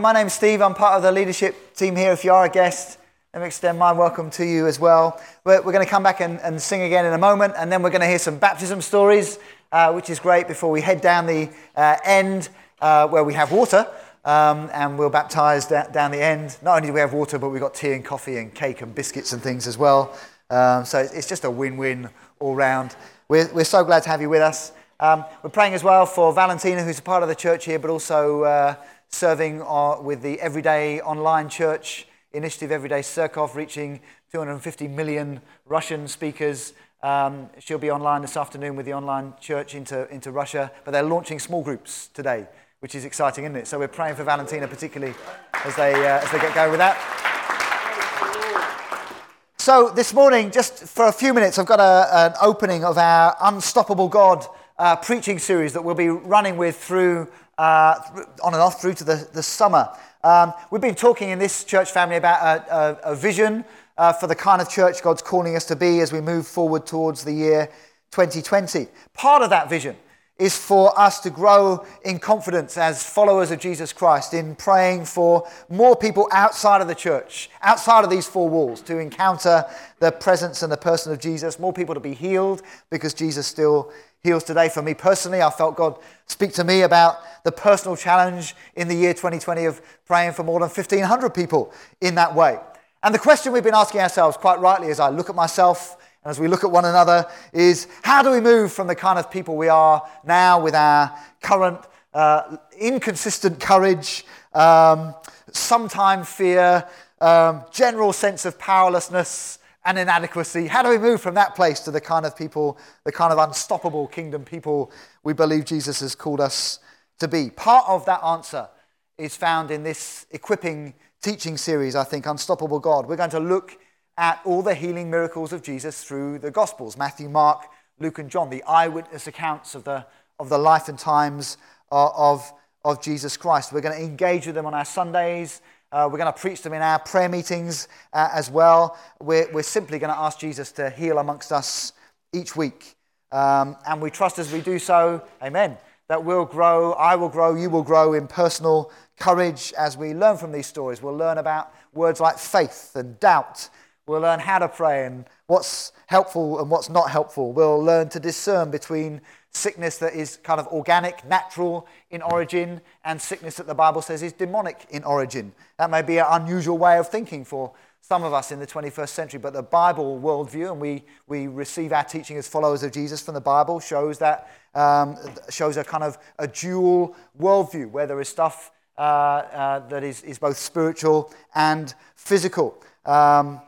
My name's Steve. I'm part of the leadership team here. If you are a guest, let me extend my welcome to you as well. We're, we're going to come back and, and, sing again in a moment, and then we're going to hear some baptism stories, uh, which is great before we head down the uh, end uh, where we have water. Um, and we'll baptize da- down the end. Not only do we have water, but we've got tea and coffee and cake and biscuits and things as well. Um, so it's just a win win all round. We're, we're so glad to have you with us. Um, we're praying as well for Valentina, who's a part of the church here, but also uh, serving uh, with the Everyday Online Church initiative, Everyday Serkov, reaching 250 million Russian speakers. Um, she'll be online this afternoon with the online church into, into Russia, but they're launching small groups today, which is exciting, isn't it? So we're praying for Valentina particularly as they, uh, as they get going with that. So this morning, just for a few minutes, I've got a, an opening of our Unstoppable God uh, preaching series that we'll be running with through uh, on and off through to the, the summer. Um, we've been talking in this church family about a, a, a vision uh, for the kind of church God's calling us to be as we move forward towards the year 2020. Part of that vision is for us to grow in confidence as followers of Jesus Christ in praying for more people outside of the church, outside of these four walls, to encounter the presence and the person of Jesus, more people to be healed because Jesus still heals today. For me personally, I felt God speak to me about the personal challenge in the year 2020 of praying for more than 1,500 people in that way. And the question we've been asking ourselves quite rightly as I look at myself and as we look at one another is how do we move from the kind of people we are now with our current uh, inconsistent courage, um, sometimes fear, um, general sense of powerlessness and inadequacy? How do we move from that place to the kind of people, the kind of unstoppable kingdom people we believe Jesus has called us to be? Part of that answer is found in this equipping teaching series, I think, Unstoppable God. We're going to look at all the healing miracles of Jesus through the Gospels Matthew, Mark, Luke, and John, the eyewitness accounts of the, of the life and times uh, of, of Jesus Christ. We're going to engage with them on our Sundays. Uh, we're going to preach them in our prayer meetings uh, as well. We're, we're simply going to ask Jesus to heal amongst us each week. Um, and we trust as we do so, amen, that we'll grow, I will grow, you will grow in personal courage as we learn from these stories. We'll learn about words like faith and doubt We'll learn how to pray and what's helpful and what's not helpful. We'll learn to discern between sickness that is kind of organic, natural in origin, and sickness that the Bible says is demonic in origin. That may be an unusual way of thinking for some of us in the 21st century, but the Bible worldview, and we, we receive our teaching as followers of Jesus from the Bible, shows that um, shows a kind of a dual worldview where there is stuff uh, uh, that is, is both spiritual and physical. Um,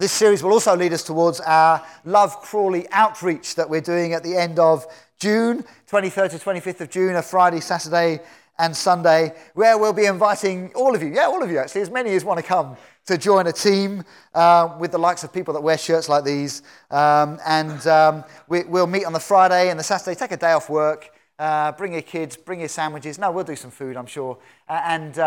this series will also lead us towards our Love Crawley outreach that we're doing at the end of June, 23rd to 25th of June, a Friday, Saturday, and Sunday, where we'll be inviting all of you, yeah, all of you actually, as many as want to come to join a team uh, with the likes of people that wear shirts like these. Um, and um, we, will meet on the Friday and the Saturday, take a day off work, uh, bring your kids, bring your sandwiches. No, we'll do some food, I'm sure. Uh, and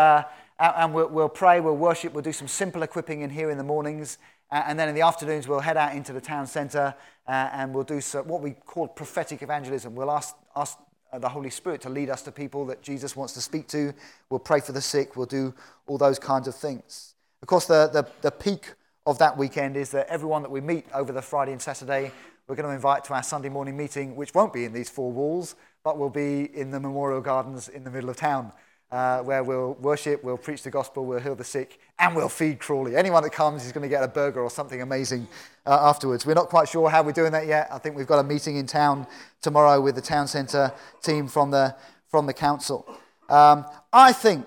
and we'll, we'll pray, we'll worship, we'll do some simple equipping in here in the mornings. Uh, and then in the afternoons, we'll head out into the town centre uh, and we'll do so, what we call prophetic evangelism. We'll ask, ask uh, the Holy Spirit to lead us to people that Jesus wants to speak to. We'll pray for the sick. We'll do all those kinds of things. Of course, the, the, the peak of that weekend is that everyone that we meet over the Friday and Saturday, we're going to invite to our Sunday morning meeting, which won't be in these four walls, but will be in the Memorial Gardens in the middle of town uh, where we'll worship, we'll preach the gospel, we'll heal the sick, and we'll feed Crawley. Anyone that comes is going to get a burger or something amazing uh, afterwards. We're not quite sure how we're doing that yet. I think we've got a meeting in town tomorrow with the town centre team from the, from the council. Um, I think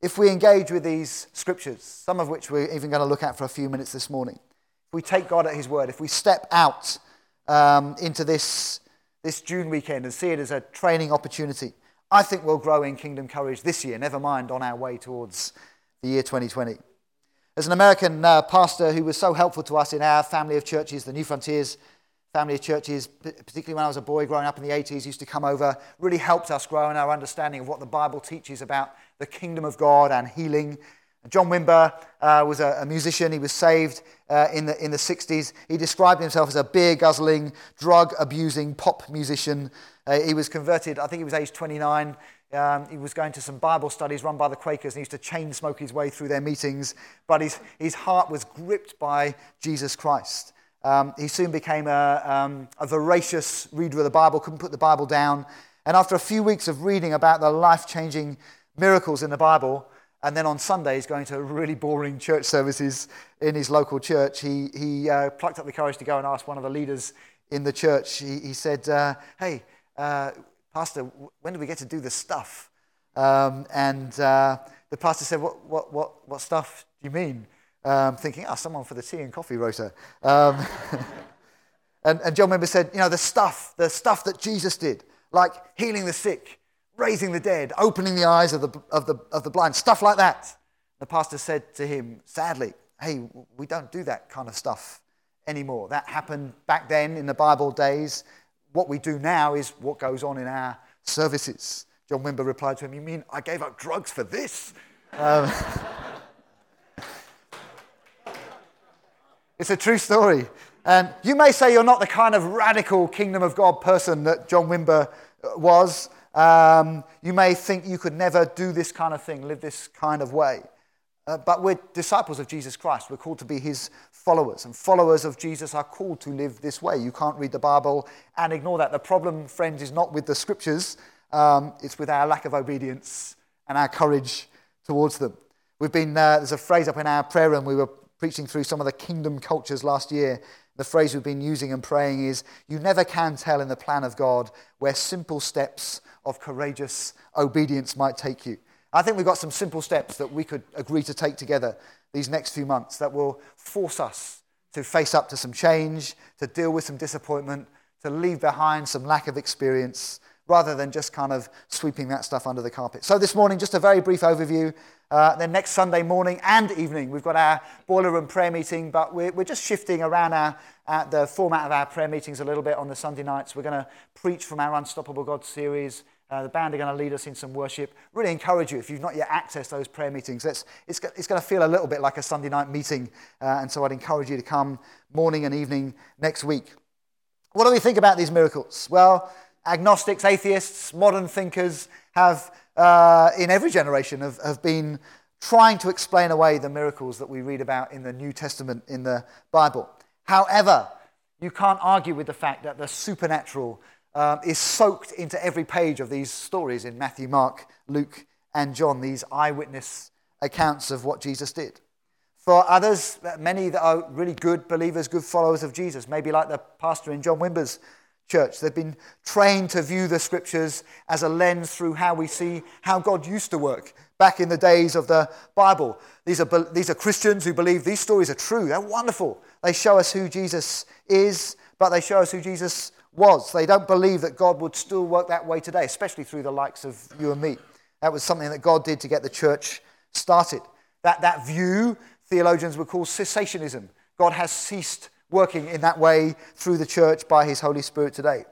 if we engage with these scriptures, some of which we're even going to look at for a few minutes this morning, if we take God at His word, if we step out um, into this, this June weekend and see it as a training opportunity, I think we'll grow in kingdom courage this year, never mind on our way towards the year 2020. There's an American uh, pastor who was so helpful to us in our family of churches, the Newfrontiers family of churches, particularly when I was a boy growing up in the 80s, used to come over, really helped us grow in our understanding of what the Bible teaches about the kingdom of God and healing. John Wimber uh, was a, a, musician. He was saved uh, in, the, in the 60s. He described himself as a beer guzzling, drug abusing pop musician uh, he was converted, I think he was age 29. Um, he was going to some Bible studies run by the Quakers and he used to chain smoke his way through their meetings. But his, his heart was gripped by Jesus Christ. Um, he soon became a, um, a voracious reader of the Bible, couldn't put the Bible down. And after a few weeks of reading about the life changing miracles in the Bible, and then on Sundays going to really boring church services in his local church, he, he uh, plucked up the courage to go and ask one of the leaders in the church. He, he said, uh, Hey, uh, Pastor, when do we get to do this stuff? Um, and uh, the pastor said, what, what, what, what stuff do you mean? Um, thinking, oh, someone for the tea and coffee rota. Um, and, and John Wimber said, you know, the stuff, the stuff that Jesus did, like healing the sick, raising the dead, opening the eyes of the, of the, of the blind, stuff like that. The pastor said to him, sadly, hey, we don't do that kind of stuff anymore. That happened back then in the Bible days. What we do now is what goes on in our services. John Wimber replied to him, You mean I gave up drugs for this? Um, it's a true story. And you may say you're not the kind of radical kingdom of God person that John Wimber uh, was. Um, you may think you could never do this kind of thing, live this kind of way. Uh, but we're disciples of Jesus Christ. We're called to be his followers. And followers of Jesus are called to live this way. You can't read the Bible and ignore that. The problem, friends, is not with the scriptures, um, it's with our lack of obedience and our courage towards them. We've been, uh, there's a phrase up in our prayer room. We were preaching through some of the kingdom cultures last year. The phrase we've been using and praying is You never can tell in the plan of God where simple steps of courageous obedience might take you. I think we've got some simple steps that we could agree to take together these next few months that will force us to face up to some change, to deal with some disappointment, to leave behind some lack of experience, rather than just kind of sweeping that stuff under the carpet. So, this morning, just a very brief overview. Uh, then, next Sunday morning and evening, we've got our boiler room prayer meeting, but we're, we're just shifting around our, uh, the format of our prayer meetings a little bit on the Sunday nights. We're going to preach from our Unstoppable God series. Uh, the band are going to lead us in some worship. Really encourage you, if you've not yet accessed those prayer meetings, it's, it's, going to feel a little bit like a Sunday night meeting. Uh, and so I'd encourage you to come morning and evening next week. What do we think about these miracles? Well, agnostics, atheists, modern thinkers have, uh, in every generation, have, have been trying to explain away the miracles that we read about in the New Testament in the Bible. However, you can't argue with the fact that the supernatural um, is soaked into every page of these stories in Matthew, Mark, Luke, and John, these eyewitness accounts of what Jesus did. For others, many that are really good believers, good followers of Jesus, maybe like the pastor in John Wimber's church, they've been trained to view the scriptures as a lens through how we see how God used to work back in the days of the Bible. These are, these are Christians who believe these stories are true. They're wonderful. They show us who Jesus is, but they show us who Jesus was. They don't believe that God would still work that way today, especially through the likes of you and me. That was something that God did to get the church started. That, that view, theologians would call cessationism. God has ceased working in that way through the church by his Holy Spirit today.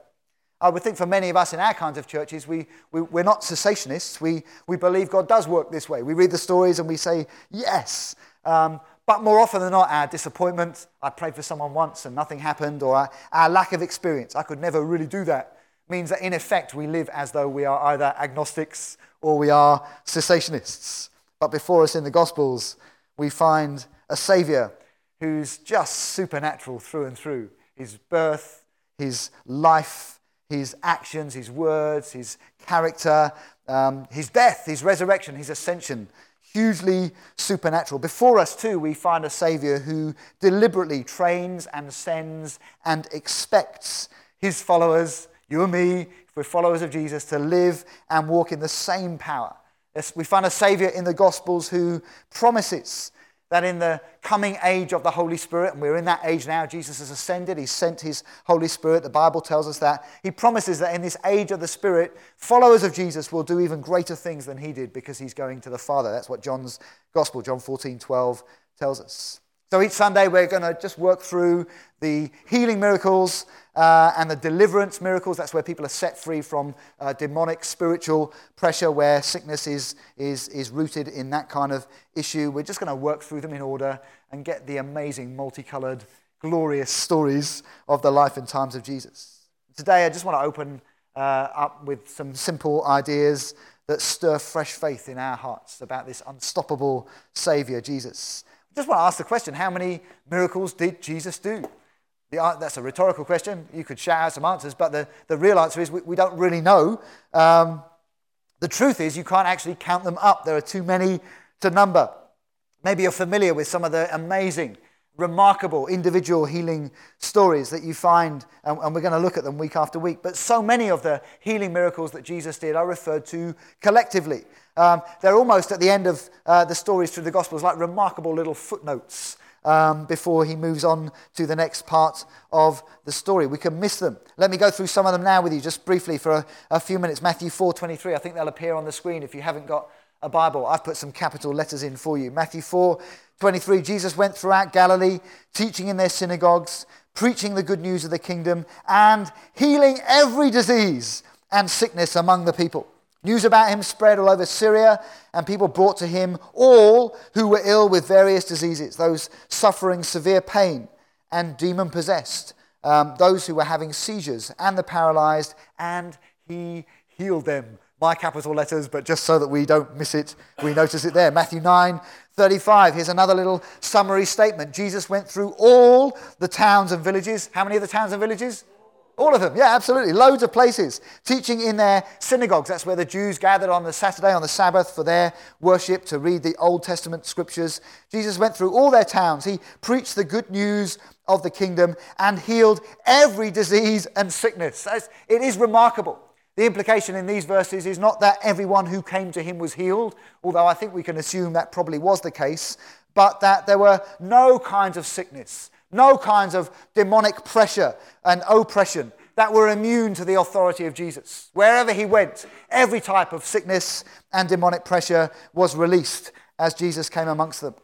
I would think for many of us in our kinds of churches, we, we, we're not cessationists. We, we believe God does work this way. We read the stories and we say, yes. Um, but more often than not, our disappointment, I prayed for someone once and nothing happened, or our, lack of experience, I could never really do that, means that in effect we live as though we are either agnostics or we are cessationists. But before us in the Gospels, we find a Savior who's just supernatural through and through. His birth, his life, his actions, his words, his character, um, his death, his resurrection, his ascension hugely supernatural. Before us, too, we find a Savior who deliberately trains and sends and expects his followers, you and me, if we're followers of Jesus, to live and walk in the same power. We find a Savior in the Gospels who promises that in the coming age of the Holy Spirit, and we're in that age now, Jesus has ascended, He's sent His Holy Spirit. The Bible tells us that. He promises that in this age of the Spirit, followers of Jesus will do even greater things than He did because He's going to the Father. That's what John's Gospel, John 14 12, tells us. So each Sunday, we're going to just work through the healing miracles uh, and the deliverance miracles. That's where people are set free from uh, demonic spiritual pressure, where sickness is, is, is rooted in that kind of issue. We're just going to work through them in order and get the amazing, multicolored, glorious stories of the life and times of Jesus. Today, I just want to open uh, up with some simple ideas that stir fresh faith in our hearts about this unstoppable Savior, Jesus. Just want to ask the question how many miracles did Jesus do? The, that's a rhetorical question. You could shout out some answers, but the, the real answer is we, we don't really know. Um, the truth is, you can't actually count them up. There are too many to number. Maybe you're familiar with some of the amazing, remarkable individual healing stories that you find, and, and we're going to look at them week after week. But so many of the healing miracles that Jesus did are referred to collectively. Um, they're almost at the end of uh, the stories through the Gospels like remarkable little footnotes um, before he moves on to the next part of the story. We can miss them. Let me go through some of them now with you, just briefly for a, a few minutes. Matthew 4:23. I think they'll appear on the screen if you haven't got a Bible. I've put some capital letters in for you. Matthew 4:23. Jesus went throughout Galilee, teaching in their synagogues, preaching the good news of the kingdom, and healing every disease and sickness among the people. News about him spread all over Syria, and people brought to him all who were ill with various diseases, those suffering severe pain and demon possessed, um, those who were having seizures, and the paralyzed, and he healed them. My capital letters, but just so that we don't miss it, we notice it there. Matthew 9, 35. Here's another little summary statement. Jesus went through all the towns and villages. How many of the towns and villages? All of them, yeah, absolutely. Loads of places. Teaching in their synagogues. That's where the Jews gathered on the Saturday, on the Sabbath, for their worship to read the Old Testament scriptures. Jesus went through all their towns. He preached the good news of the kingdom and healed every disease and sickness. It is remarkable. The implication in these verses is not that everyone who came to him was healed, although I think we can assume that probably was the case, but that there were no kinds of sickness no kinds of demonic pressure and oppression that were immune to the authority of Jesus. Wherever he went, every type of sickness and demonic pressure was released as Jesus came amongst them.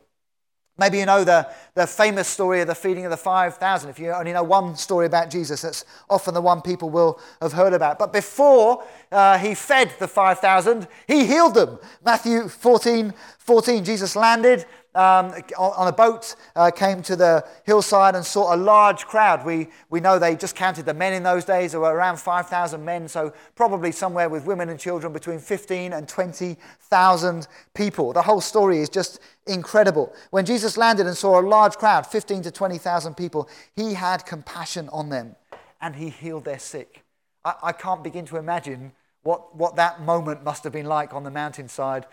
Maybe you know the, the famous story of the feeding of the 5,000. If you only know one story about Jesus, that's often the one people will have heard about. But before uh, he fed the 5,000, he healed them. Matthew 14 14, Jesus landed um, on a boat, uh, came to the hillside and saw a large crowd. We, we know they just counted the men in those days. There were around 5,000 men, so probably somewhere with women and children between 15 and 20,000 people. The whole story is just incredible. When Jesus landed and saw a large crowd, 15 to 20,000 people, he had compassion on them and he healed their sick. I, I can't begin to imagine what, what that moment must have been like on the mountainside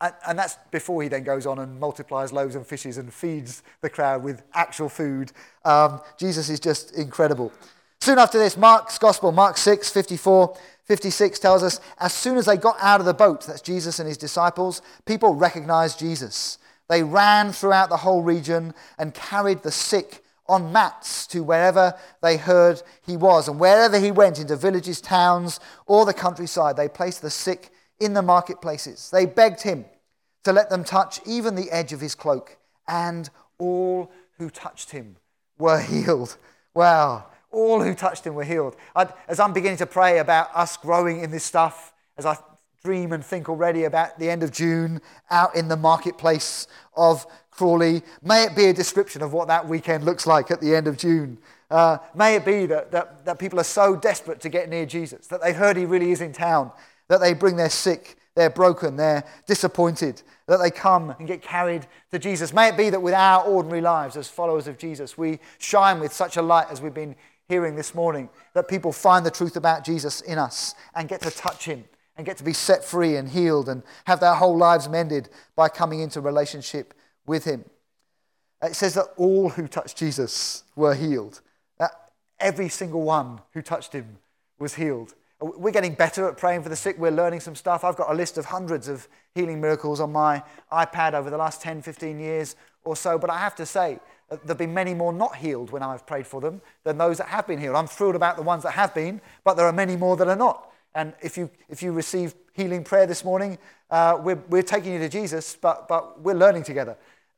and, and, that's before he then goes on and multiplies loaves and fishes and feeds the crowd with actual food. Um, Jesus is just incredible. Soon after this, Mark's Gospel, Mark 6, 54, 56 tells us as soon as they got out of the boat, that's Jesus and his disciples, people recognized Jesus. They ran throughout the whole region and carried the sick on mats to wherever they heard he was. And wherever he went, into villages, towns, or the countryside, they placed the sick in the marketplaces. They begged him to let them touch even the edge of his cloak, and all who touched him were healed. Wow, all who touched him were healed. I, as I'm beginning to pray about us growing in this stuff, as I dream and think already about the end of June out in the marketplace of Crawley, may it be a description of what that weekend looks like at the end of June. Uh, may it be that, that, that people are so desperate to get near Jesus, that they've heard he really is in town, that they bring their sick, they're broken, they're disappointed, that they come and get carried to Jesus. May it be that with our ordinary lives as followers of Jesus, we shine with such a light as we've been hearing this morning, that people find the truth about Jesus in us and get to touch him and get to be set free and healed and have their whole lives mended by coming into relationship with him. It says that all who touched Jesus were healed. That every single one who touched him was healed. We're getting better at praying for the sick. We're learning some stuff. I've got a list of hundreds of healing miracles on my iPad over the last 10, 15 years or so. But I have to say, uh, there have been many more not healed when I've prayed for them than those that have been healed. I'm thrilled about the ones that have been, but there are many more that are not. And if you, if you receive healing prayer this morning, uh, we're, we're taking you to Jesus, but, but we're learning together.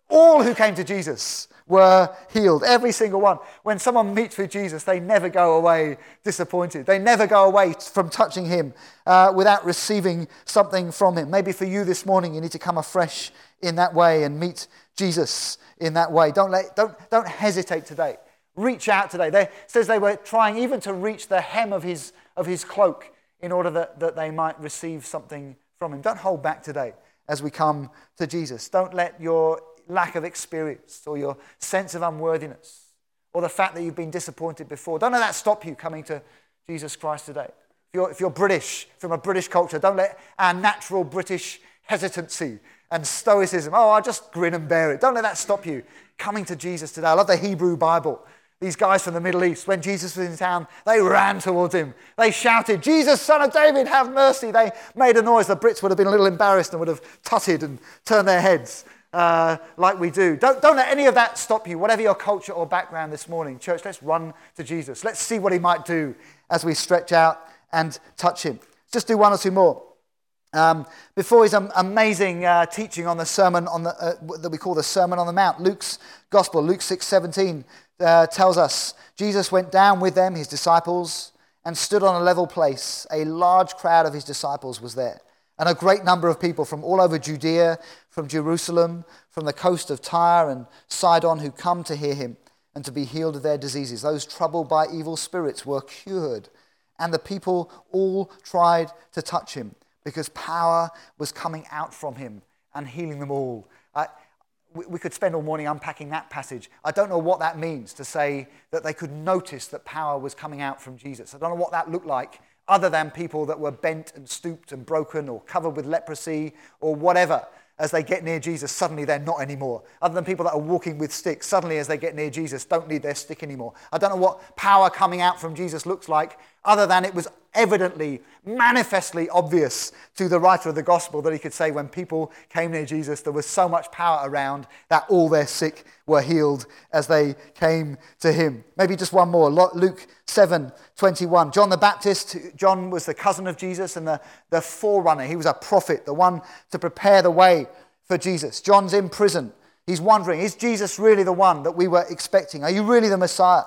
All who came to Jesus were healed, every single one. When someone meets with Jesus, they never go away disappointed. They never go away from touching him uh, without receiving something from him. Maybe for you this morning, you need to come afresh in that way and meet Jesus in that way. Don't, let, don't, don't hesitate today. Reach out today. They says they were trying even to reach the hem of his, of his cloak in order that, that they might receive something from Him. Don't hold back today as we come to Jesus. Don't let your lack of experience or your sense of unworthiness or the fact that you've been disappointed before, don't let that stop you coming to Jesus Christ today. If you're, if you're British, from a British culture, don't let our natural British hesitancy and stoicism, oh, I'll just grin and bear it. Don't let that stop you coming to Jesus today. I love the Hebrew Bible. These guys from the Middle East, when Jesus was in town, they ran towards him. They shouted, Jesus, son of David, have mercy. They made a noise. The Brits would have been a little embarrassed and would have tutted and turned their heads uh, like we do. Don't, don't let any of that stop you, whatever your culture or background this morning. Church, let's run to Jesus. Let's see what he might do as we stretch out and touch him. Just do one or two more. Um, before his amazing uh, teaching on the sermon on the, uh, that we call the Sermon on the Mount, Luke's Gospel, Luke 6 17, uh, tells us Jesus went down with them, his disciples, and stood on a level place. A large crowd of his disciples was there, and a great number of people from all over Judea, from Jerusalem, from the coast of Tyre and Sidon, who come to hear him and to be healed of their diseases. Those troubled by evil spirits were cured, and the people all tried to touch him because power was coming out from him and healing them all. We could spend all morning unpacking that passage. I don't know what that means to say that they could notice that power was coming out from Jesus. I don't know what that looked like, other than people that were bent and stooped and broken or covered with leprosy or whatever as they get near Jesus, suddenly they're not anymore. Other than people that are walking with sticks, suddenly as they get near Jesus, don't need their stick anymore. I don't know what power coming out from Jesus looks like, other than it was evidently, manifestly obvious to the writer of the gospel that he could say when people came near Jesus, there was so much power around that all their sick were healed as they came to him. Maybe just one more. Luke 7 21. John the Baptist, John was the cousin of Jesus and the, the forerunner. He was a prophet, the one to prepare the way for Jesus. John's in prison. He's wondering, is Jesus really the one that we were expecting? Are you really the Messiah?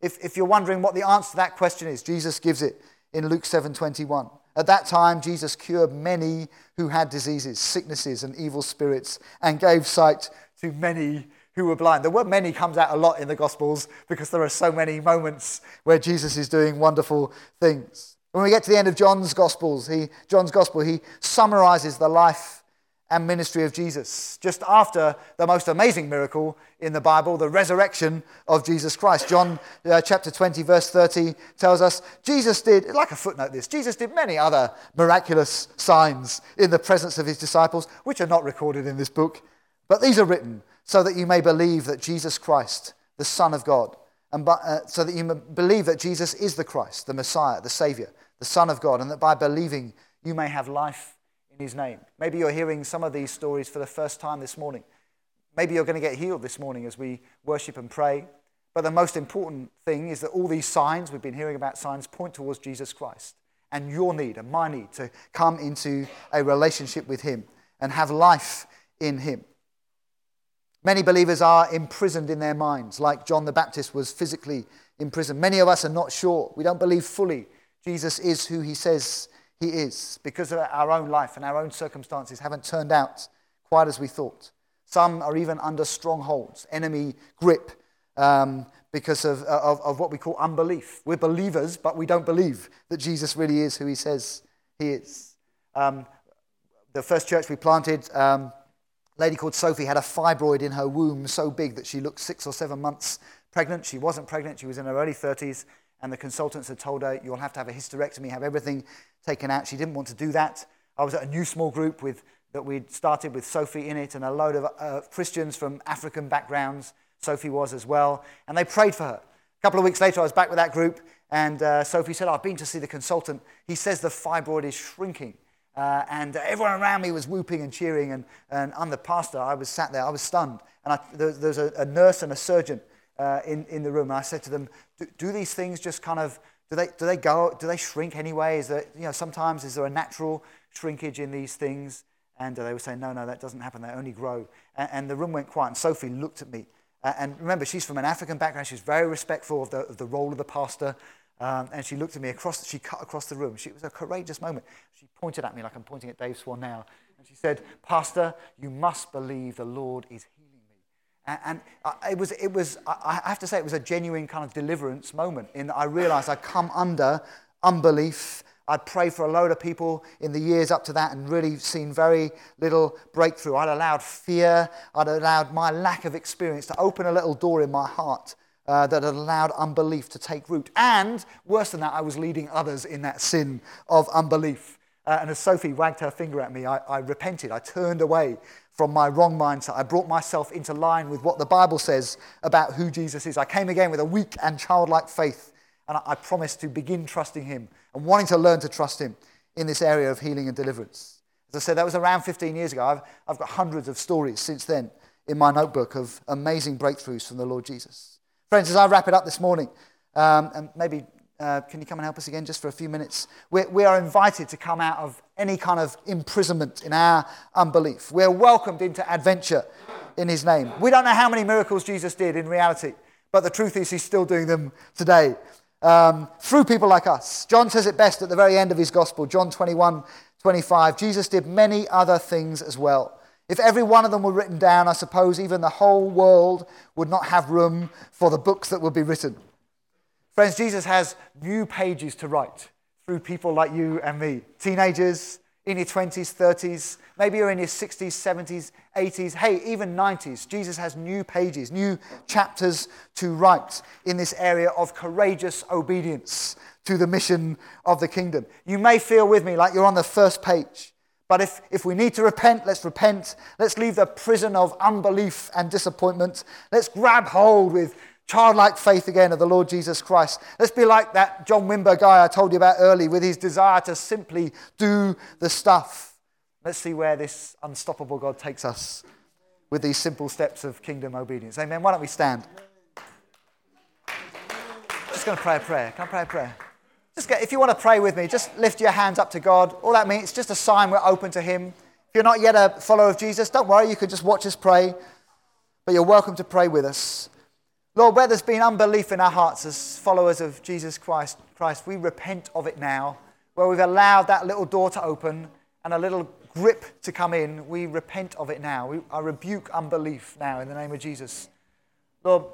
If, if you're wondering what the answer to that question is, Jesus gives it in Luke 7:21. At that time Jesus cured many who had diseases, sicknesses and evil spirits and gave sight to many who were blind. The word many comes out a lot in the gospels because there are so many moments where Jesus is doing wonderful things. When we get to the end of John's gospels, he John's gospel, he summarizes the life and ministry of Jesus, just after the most amazing miracle in the Bible, the resurrection of Jesus Christ. John uh, chapter 20, verse 30 tells us Jesus did, like a footnote this, Jesus did many other miraculous signs in the presence of his disciples, which are not recorded in this book, but these are written so that you may believe that Jesus Christ, the Son of God, and by, uh, so that you may believe that Jesus is the Christ, the Messiah, the Savior, the Son of God, and that by believing you may have life in his name. Maybe you're hearing some of these stories for the first time this morning. Maybe you're going to get healed this morning as we worship and pray. But the most important thing is that all these signs, we've been hearing about signs, point towards Jesus Christ and your need and my need to come into a relationship with him and have life in him. Many believers are imprisoned in their minds, like John the Baptist was physically imprisoned. Many of us are not sure. We don't believe fully Jesus is who he says he is because of our own life and our own circumstances haven't turned out quite as we thought. Some are even under strongholds, enemy grip, um, because of, of, of, what we call unbelief. We're believers, but we don't believe that Jesus really is who he says he is. Um, the first church we planted, um, a lady called Sophie had a fibroid in her womb so big that she looked six or seven months pregnant. She wasn't pregnant, she was in her early 30s, and the consultants had told her, You'll have to have a hysterectomy, have everything taken out. She didn't want to do that. I was at a new small group with, that we'd started with Sophie in it and a load of uh, Christians from African backgrounds. Sophie was as well. And they prayed for her. A couple of weeks later, I was back with that group, and uh, Sophie said, I've been to see the consultant. He says the fibroid is shrinking. Uh, and everyone around me was whooping and cheering, and, and I'm the pastor. I was sat there, I was stunned. And I, there, there's a, a, nurse and a surgeon uh, in, in the room. And I said to them, do, do these things just kind of do they, do they go, do they shrink anyway? Is there, you know, sometimes is there a natural shrinkage in these things? And they were saying, no, no, that doesn't happen. They only grow. And, and the room went quiet. And Sophie looked at me. Uh, and remember, she's from an African background. She's very respectful of the, of the role of the pastor. Um, and she looked at me across, she cut across the room. She, it was a courageous moment. She pointed at me like I'm pointing at Dave Swan now. And she said, Pastor, you must believe the Lord is here and it was, it was, I have to say, it was a genuine kind of deliverance moment in that I realized I'd come under unbelief. I'd prayed for a load of people in the years up to that and really seen very little breakthrough. I'd allowed fear, I'd allowed my lack of experience to open a little door in my heart uh, that had allowed unbelief to take root. And worse than that, I was leading others in that sin of unbelief. Uh, and as Sophie wagged her finger at me, I, I repented. I turned away from my wrong mindset. I brought myself into line with what the Bible says about who Jesus is. I came again with a weak and childlike faith, and I, promised to begin trusting Him and wanting to learn to trust Him in this area of healing and deliverance. As I said, that was around 15 years ago. I've, I've got hundreds of stories since then in my notebook of amazing breakthroughs from the Lord Jesus. Friends, as I wrap it up this morning, um, and maybe uh, can you come and help us again just for a few minutes? We're, we are invited to come out of any kind of imprisonment in our unbelief. We're welcomed into adventure in his name. We don't know how many miracles Jesus did in reality, but the truth is he's still doing them today um, through people like us. John says it best at the very end of his gospel, John 21 25. Jesus did many other things as well. If every one of them were written down, I suppose even the whole world would not have room for the books that would be written. Friends, Jesus has new pages to write through people like you and me. Teenagers, in your 20s, 30s, maybe you're in your 60s, 70s, 80s, hey, even 90s. Jesus has new pages, new chapters to write in this area of courageous obedience to the mission of the kingdom. You may feel with me like you're on the first page. But if, if we need to repent, let's repent. Let's leave the prison of unbelief and disappointment. Let's grab hold with childlike faith again of the Lord Jesus Christ. Let's be like that John Wimber guy I told you about early with his desire to simply do the stuff. Let's see where this unstoppable God takes us with these simple steps of kingdom obedience. Amen. Why don't we stand? Just going to pray a prayer. Can I pray a prayer? Just get, if you want to pray with me, just lift your hands up to God. All that means it's just a sign we're open to Him. If you're not yet a follower of Jesus, don't worry, you can just watch us pray. But you're welcome to pray with us. Lord, where there's been unbelief in our hearts as followers of Jesus Christ, Christ, we repent of it now. Where we've allowed that little door to open and a little grip to come in, we repent of it now. We, I rebuke unbelief now in the name of Jesus. Lord,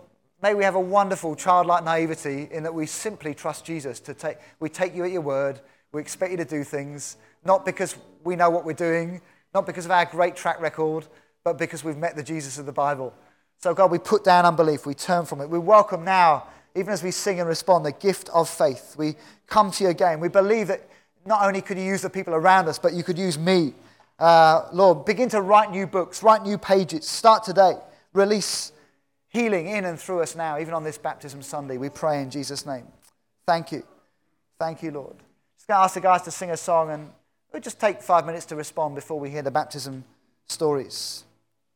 may we have a wonderful childlike naivety in that we simply trust Jesus to take, we take you at your word. We expect you to do things, not because we know what we're doing, not because of our great track record, but because we've met the Jesus of the Bible. So, God, we put down unbelief, we turn from it. We welcome now, even as we sing and respond, the gift of faith. We come to you again. We believe that not only could you use the people around us, but you could use me. Uh, Lord, begin to write new books, write new pages. Start today. Release healing in and through us now, even on this Baptism Sunday. We pray in Jesus' name. Thank you. Thank you, Lord. Just going to ask the guys to sing a song, and we'll just take five minutes to respond before we hear the baptism stories.